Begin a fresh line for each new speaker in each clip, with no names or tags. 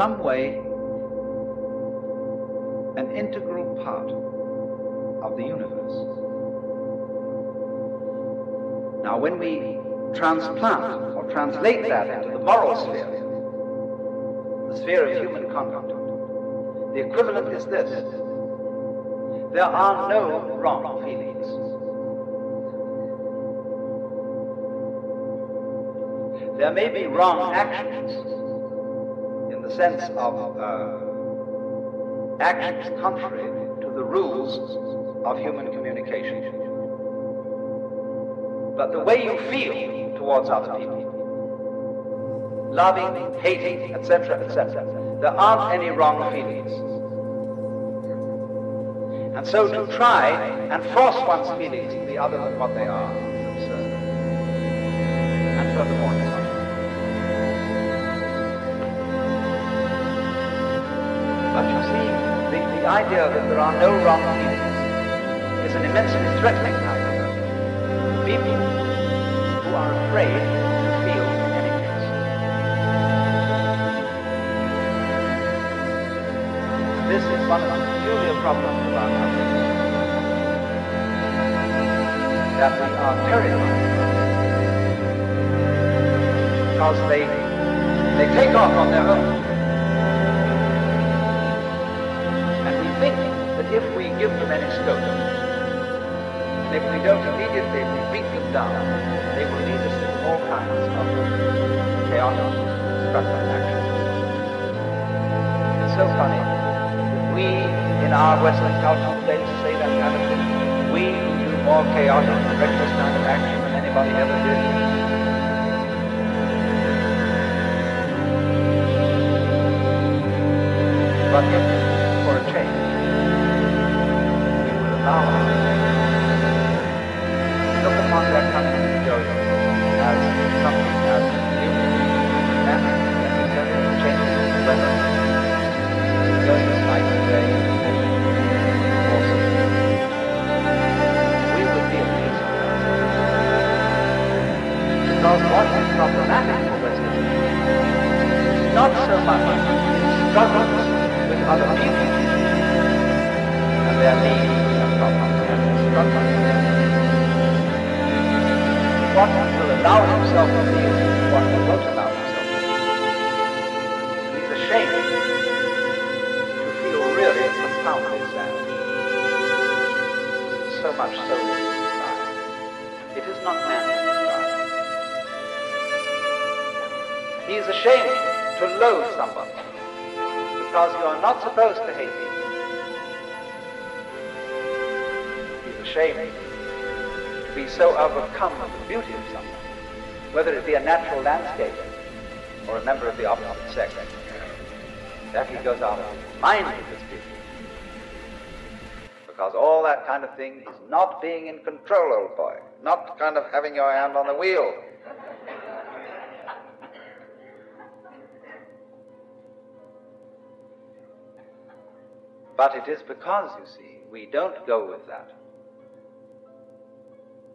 some way an integral part of the universe. Now, when we transplant or translate that into the moral sphere, the sphere of human conduct, the equivalent is this there are no wrong feelings. There may be wrong actions sense of uh, actions contrary to the rules of human communication. But the way you feel towards other people, loving, hating, etc., etc., there aren't any wrong feelings. And so to try and force one's feelings to be other than what they are is absurd. And furthermore, idea that there are no wrong feelings is an immensely threatening idea. People who are afraid to feel any case. This is one of the peculiar problems of our country. That we are terrified because they they take off on their own. And if we don't immediately beat them down, they will lead us into all kinds of chaotic, destructive action. It's so funny we, in our Western culture today, say that kind of thing. We do more chaotic reckless kind of action than anybody ever did. But if, for a change, we would allow as something as to feel and what allow himself to feel. He's ashamed to feel really profoundly sad. So much so that he. It is not manly to. He is ashamed to loathe somebody because you are not supposed to hate people. He's ashamed to be so overcome with the beauty of someone, whether it be a natural landscape or a member of the opposite sex, that he goes out of his mind with this beauty. Because all that kind of thing is not being in control, old boy, not kind of having your hand on the wheel. But it is because, you see, we don't go with that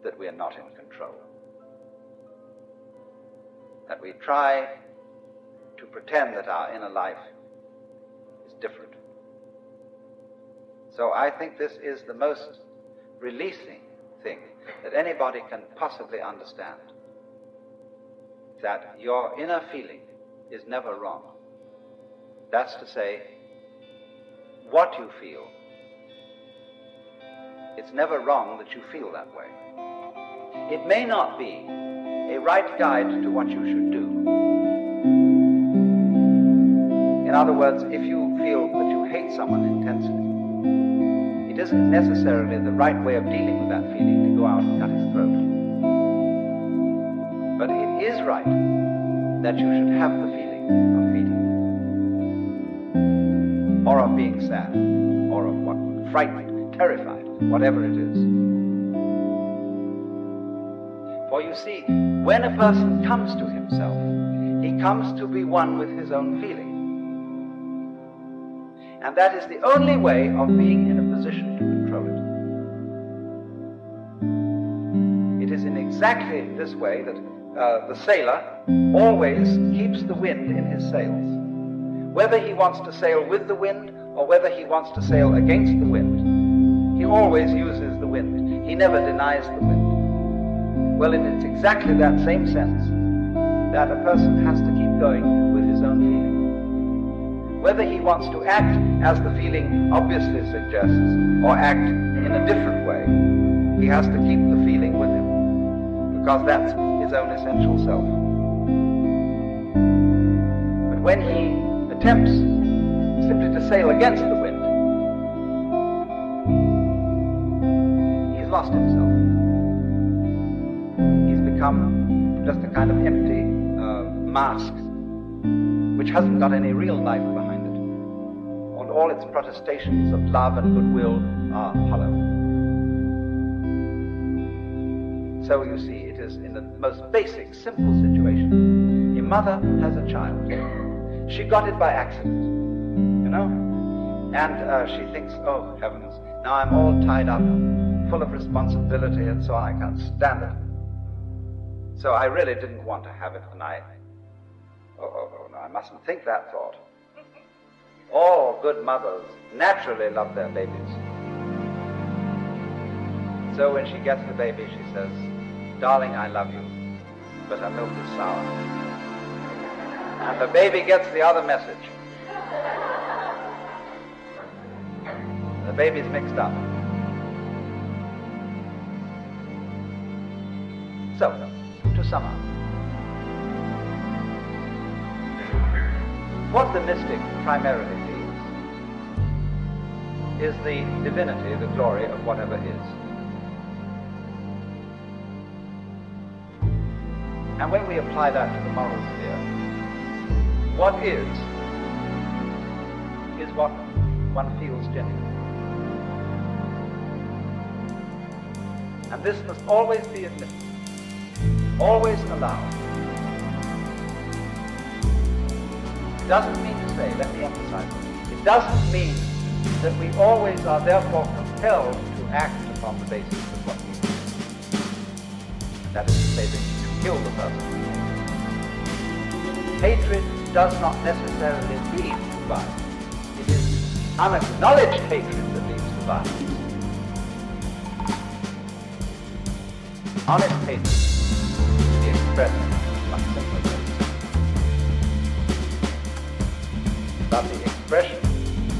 that we are not in control. That we try to pretend that our inner life is different. So I think this is the most releasing thing that anybody can possibly understand. That your inner feeling is never wrong. That's to say, what you feel. It's never wrong that you feel that way. It may not be a right guide to what you should do. In other words, if you feel that you hate someone intensely, it isn't necessarily the right way of dealing with that feeling to go out and cut his throat. But it is right that you should have the feeling of hating or of being sad, or of what, frightened, terrified, whatever it is. For you see, when a person comes to himself, he comes to be one with his own feeling. And that is the only way of being in a position to control it. It is in exactly this way that uh, the sailor always keeps the wind in his sails. Whether he wants to sail with the wind or whether he wants to sail against the wind, he always uses the wind. He never denies the wind. Well, in it's exactly that same sense that a person has to keep going with his own feeling. Whether he wants to act as the feeling obviously suggests or act in a different way, he has to keep the feeling with him because that's his own essential self. But when he attempts simply to sail against the wind, he's lost himself. Become just a kind of empty uh, mask which hasn't got any real life behind it. And all its protestations of love and goodwill are hollow. So you see, it is in the most basic, simple situation. A mother has a child. She got it by accident, you know? And uh, she thinks, oh, heavens, now I'm all tied up, full of responsibility and so on. I can't stand it. So I really didn't want to have it, and I, oh, oh, oh no, I mustn't think that thought. All good mothers naturally love their babies. So when she gets the baby, she says, Darling, I love you, but her milk is sour. And the baby gets the other message. The baby's mixed up. So, to sum up, what the mystic primarily feels is the divinity, the glory of whatever is. And when we apply that to the moral sphere, what is, is what one feels genuine. And this must always be admitted, always allowed. It doesn't mean to say, let me emphasize it, doesn't mean that we always are therefore compelled to act upon the basis of what we do. That is to say that kill the person. Hatred does not necessarily lead to violence. It is unacknowledged hatred that leads to violence. Honest hatred simpler But the expression,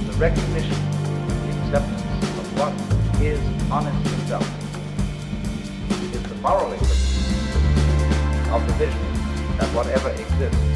the recognition, the acceptance of what is honest itself. Is the moral equivalent of the vision that whatever exists is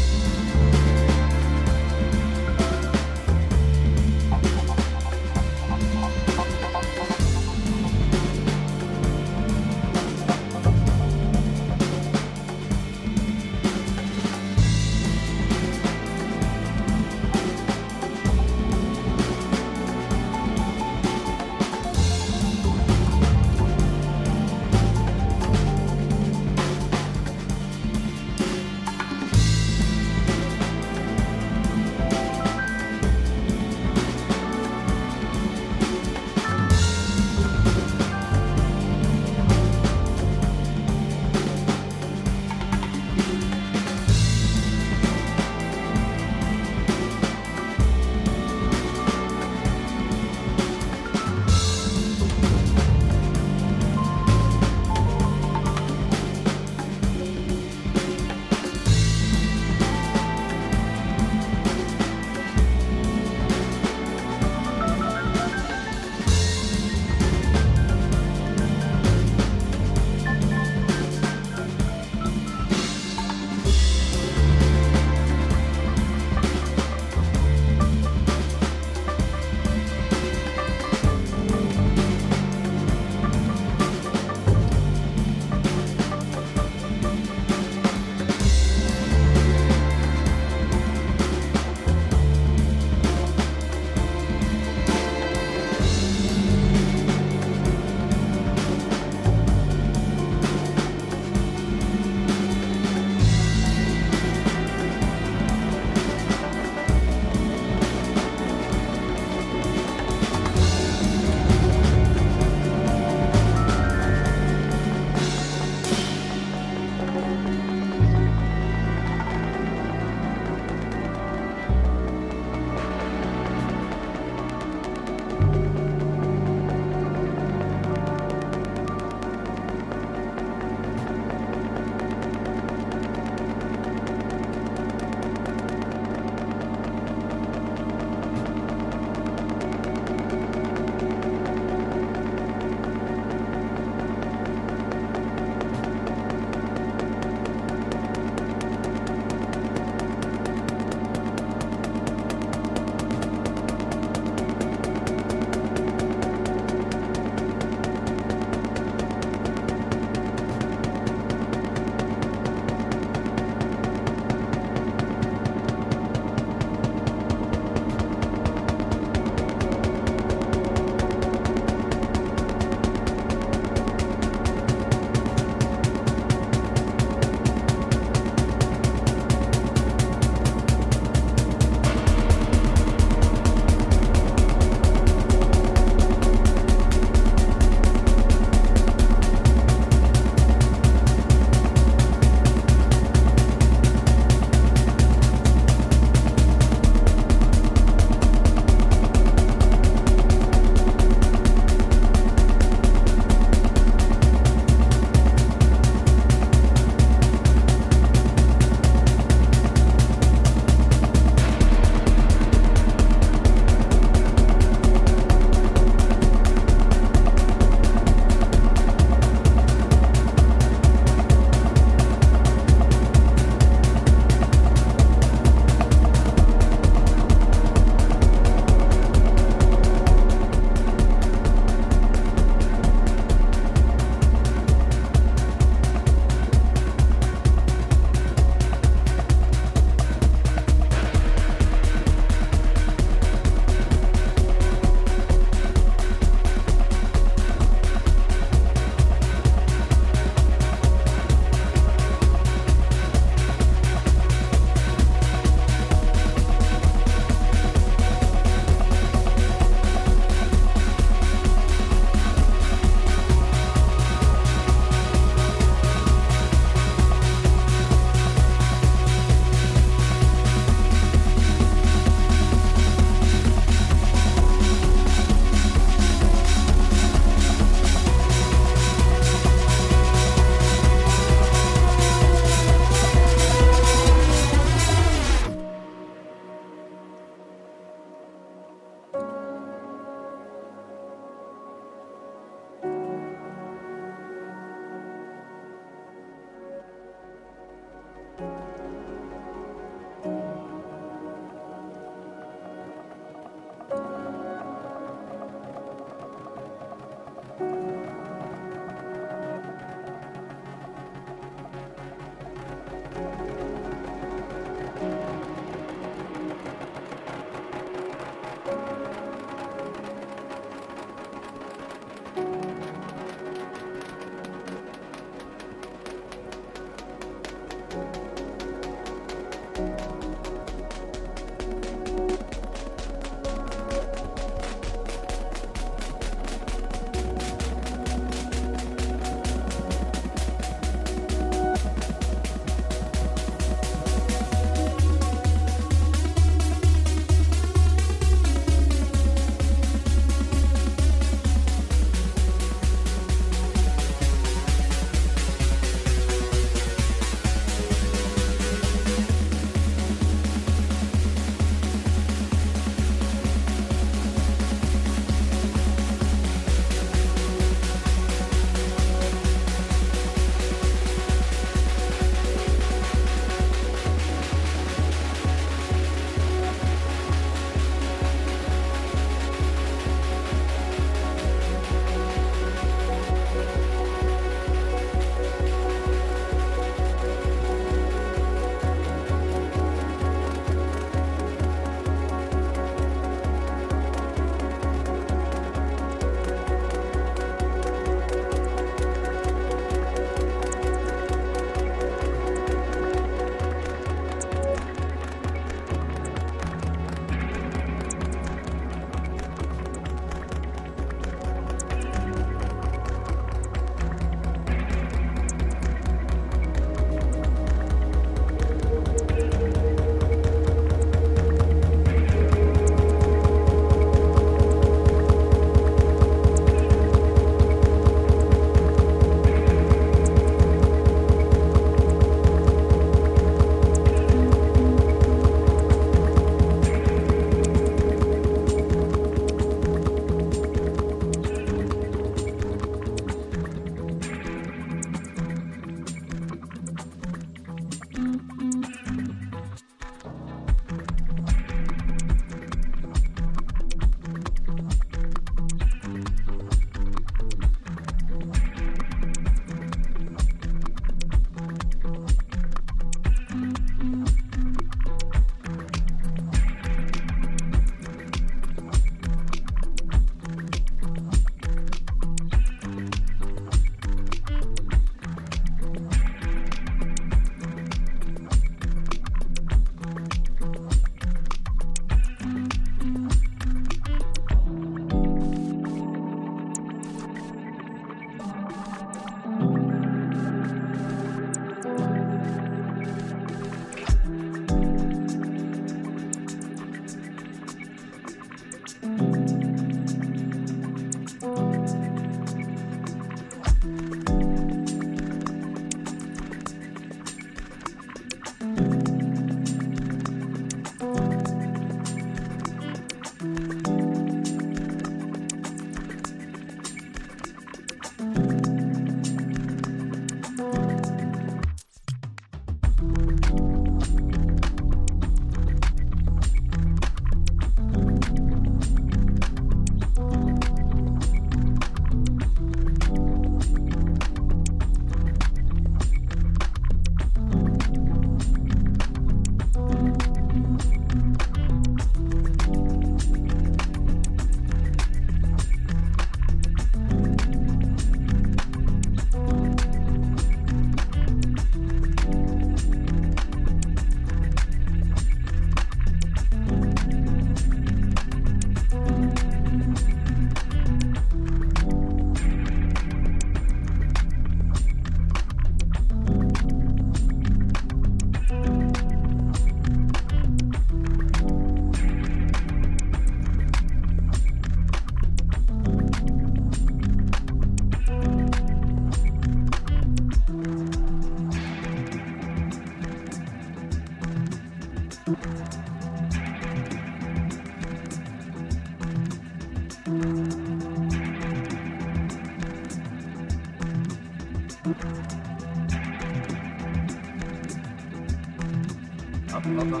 Abdullah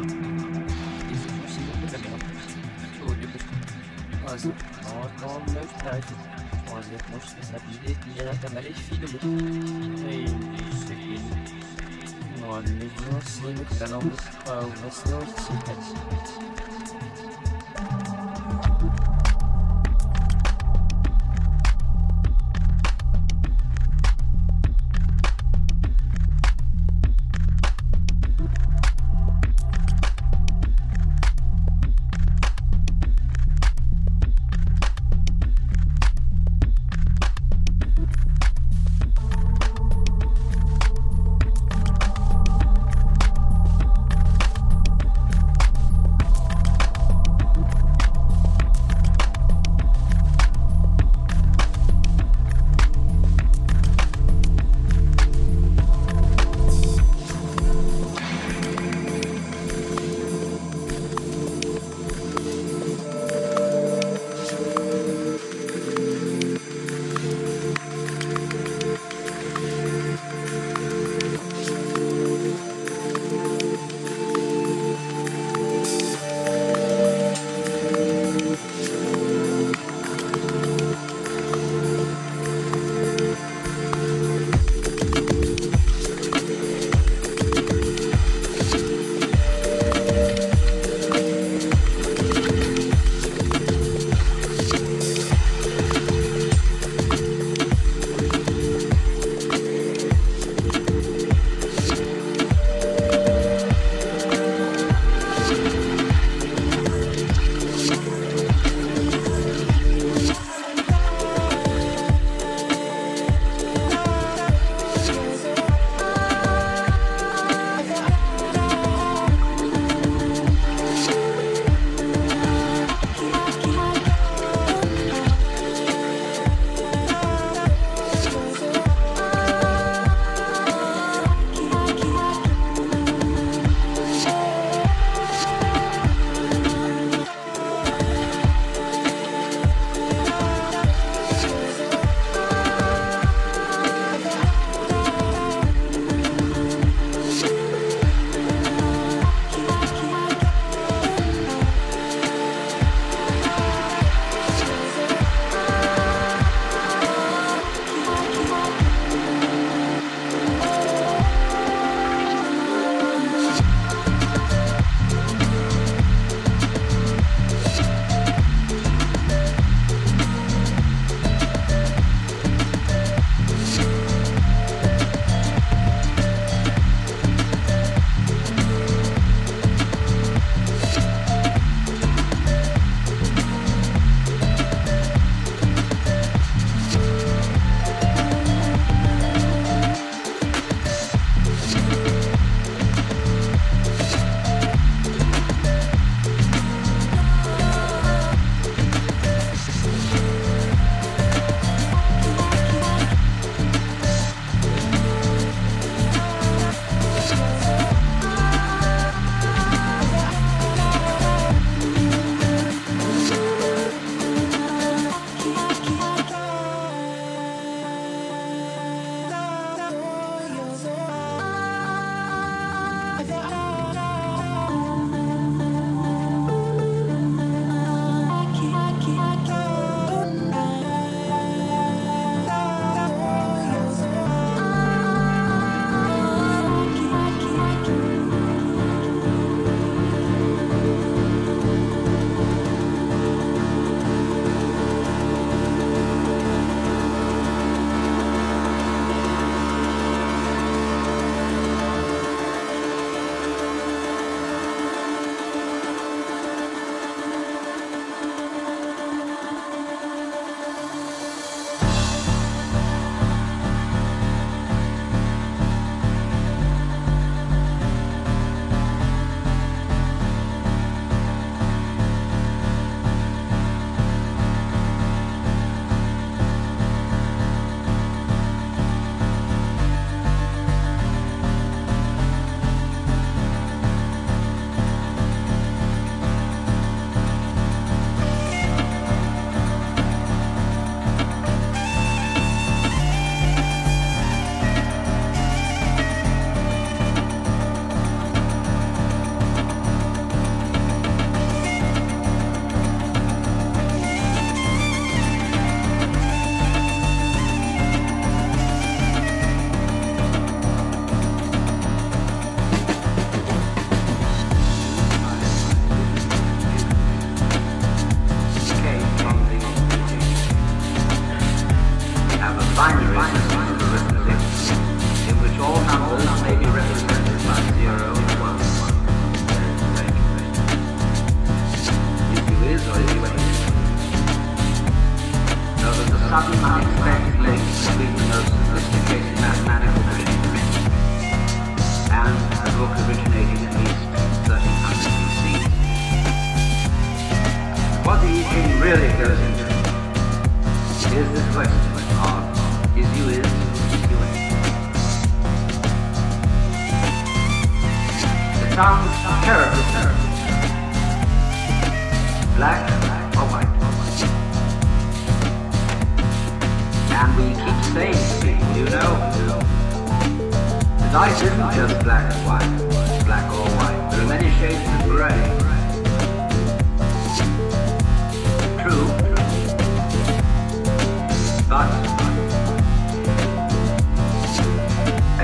Vaziyet boş. Mesela bir de diğer temel fiil olur. Olha, não sei no canal do Paulo, mas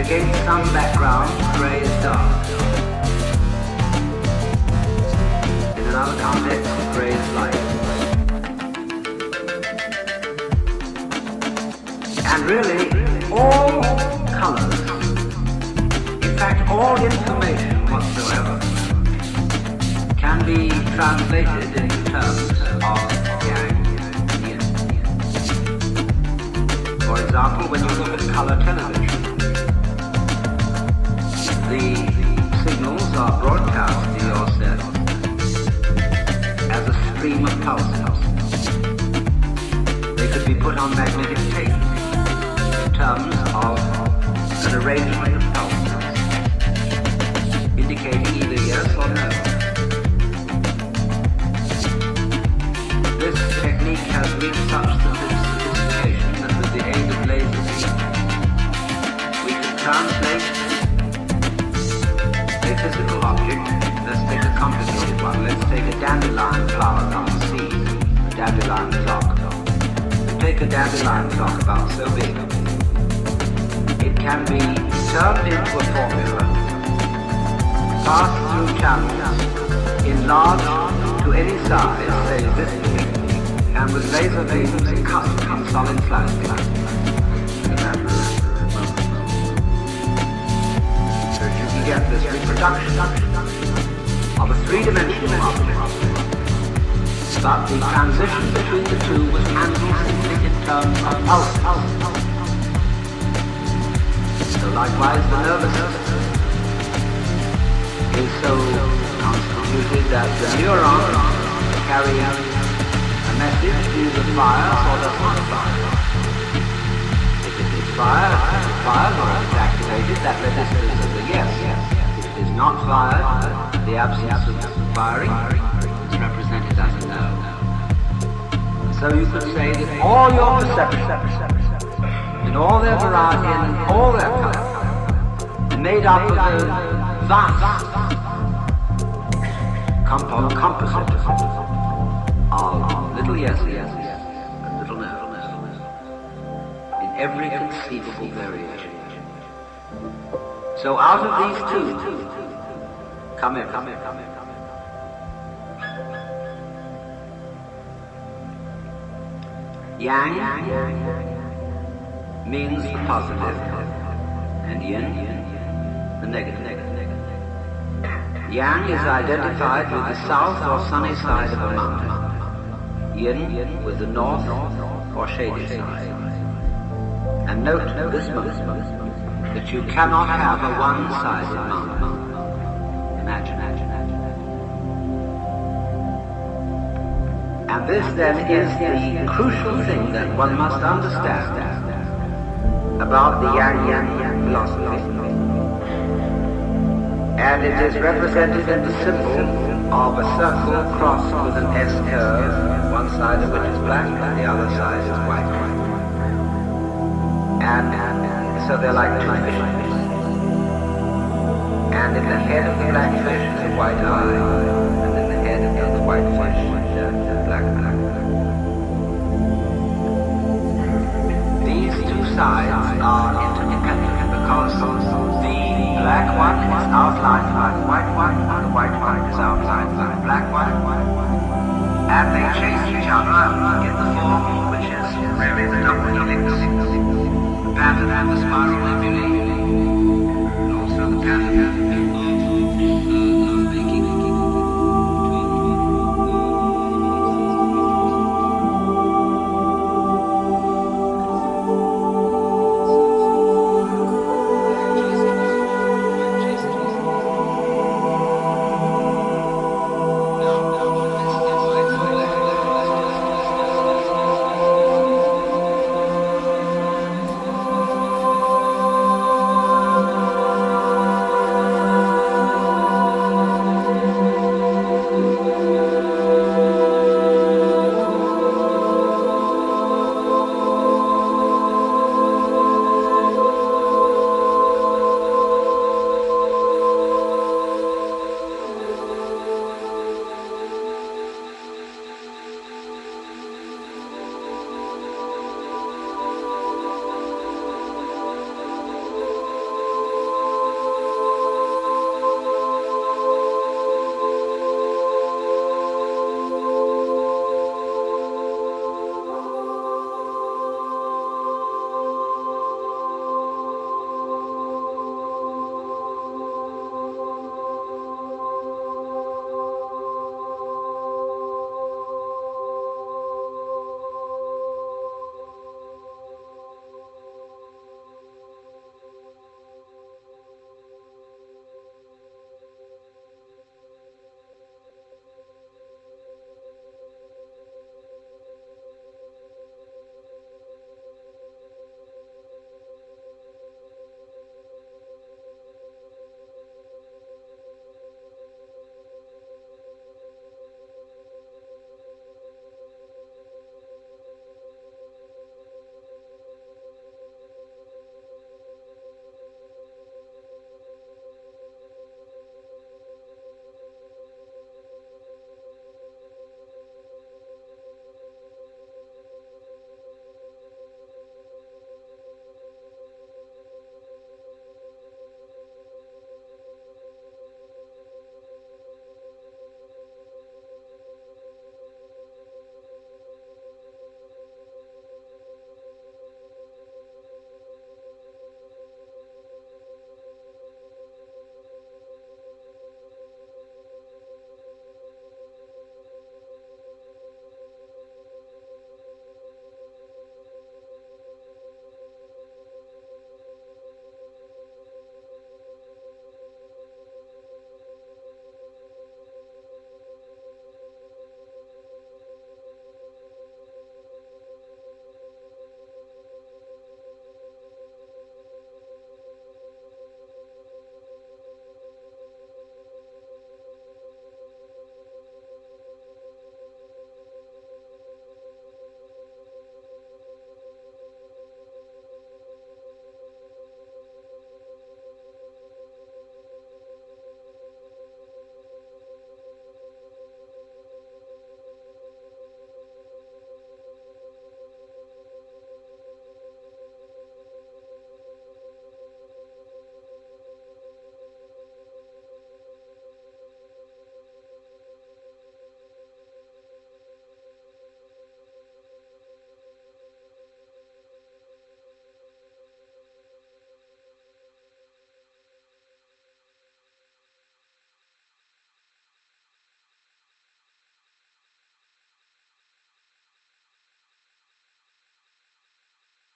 against some background, is dark. In another context, is light. And really, all colors, in fact, all information whatsoever, can be translated into terms of yang. For example, when you look at color television, the signals are broadcast to your cell as a stream of pulses. They could be put on magnetic tape in terms of an arrangement of pulses, indicating either yes or no. This technique has reached such sophistication that with the aid of laser beams, we can translate physical object. Let's take a complicated one. Let's take a dandelion flower on the seed, dandelion clock. Take a dandelion clock about so big. It can be turned into a formula, passed through channels, enlarged to any size, say this big, and with laser beams cut in solid plastic. Get this reproduction of a three-dimensional object. But the transition between the two was handled simply in terms of pulses. So likewise the nervous system is so constituted that the neuron carries a message either fires or does not fire. If it is fired, it fires or is activated, that. If it is not fired, the absence of firing is represented as a no. So you could say that all your perceptions, in all their variety and all their color, made up of a vast compo- composite of little yeses and little no's in every conceivable variation. So out of these two, come in, come in, come in. Yang means the positive, and yin, the negative. Yang is identified with the south or sunny side of a mountain. Yin with the north or shady side. And note this much, that you cannot have a one-sided mountain. Imagine, imagine, imagine. And this then is the crucial thing that one must understand about the Yin Yang philosophy. And it is represented in the symbol of a circle crossed with an S curve, one side of which is black and the other side is white. So they're like two fishes. And in the head of the black fish is a white eye, and in the head of the white fish is a black eye. These two sides are interdependent because the black one is outlined by the white one, and the white one is outlined by the black one. And they chase each other get the form which is really the double helix, pattern and the spiral nebulae, and also the pattern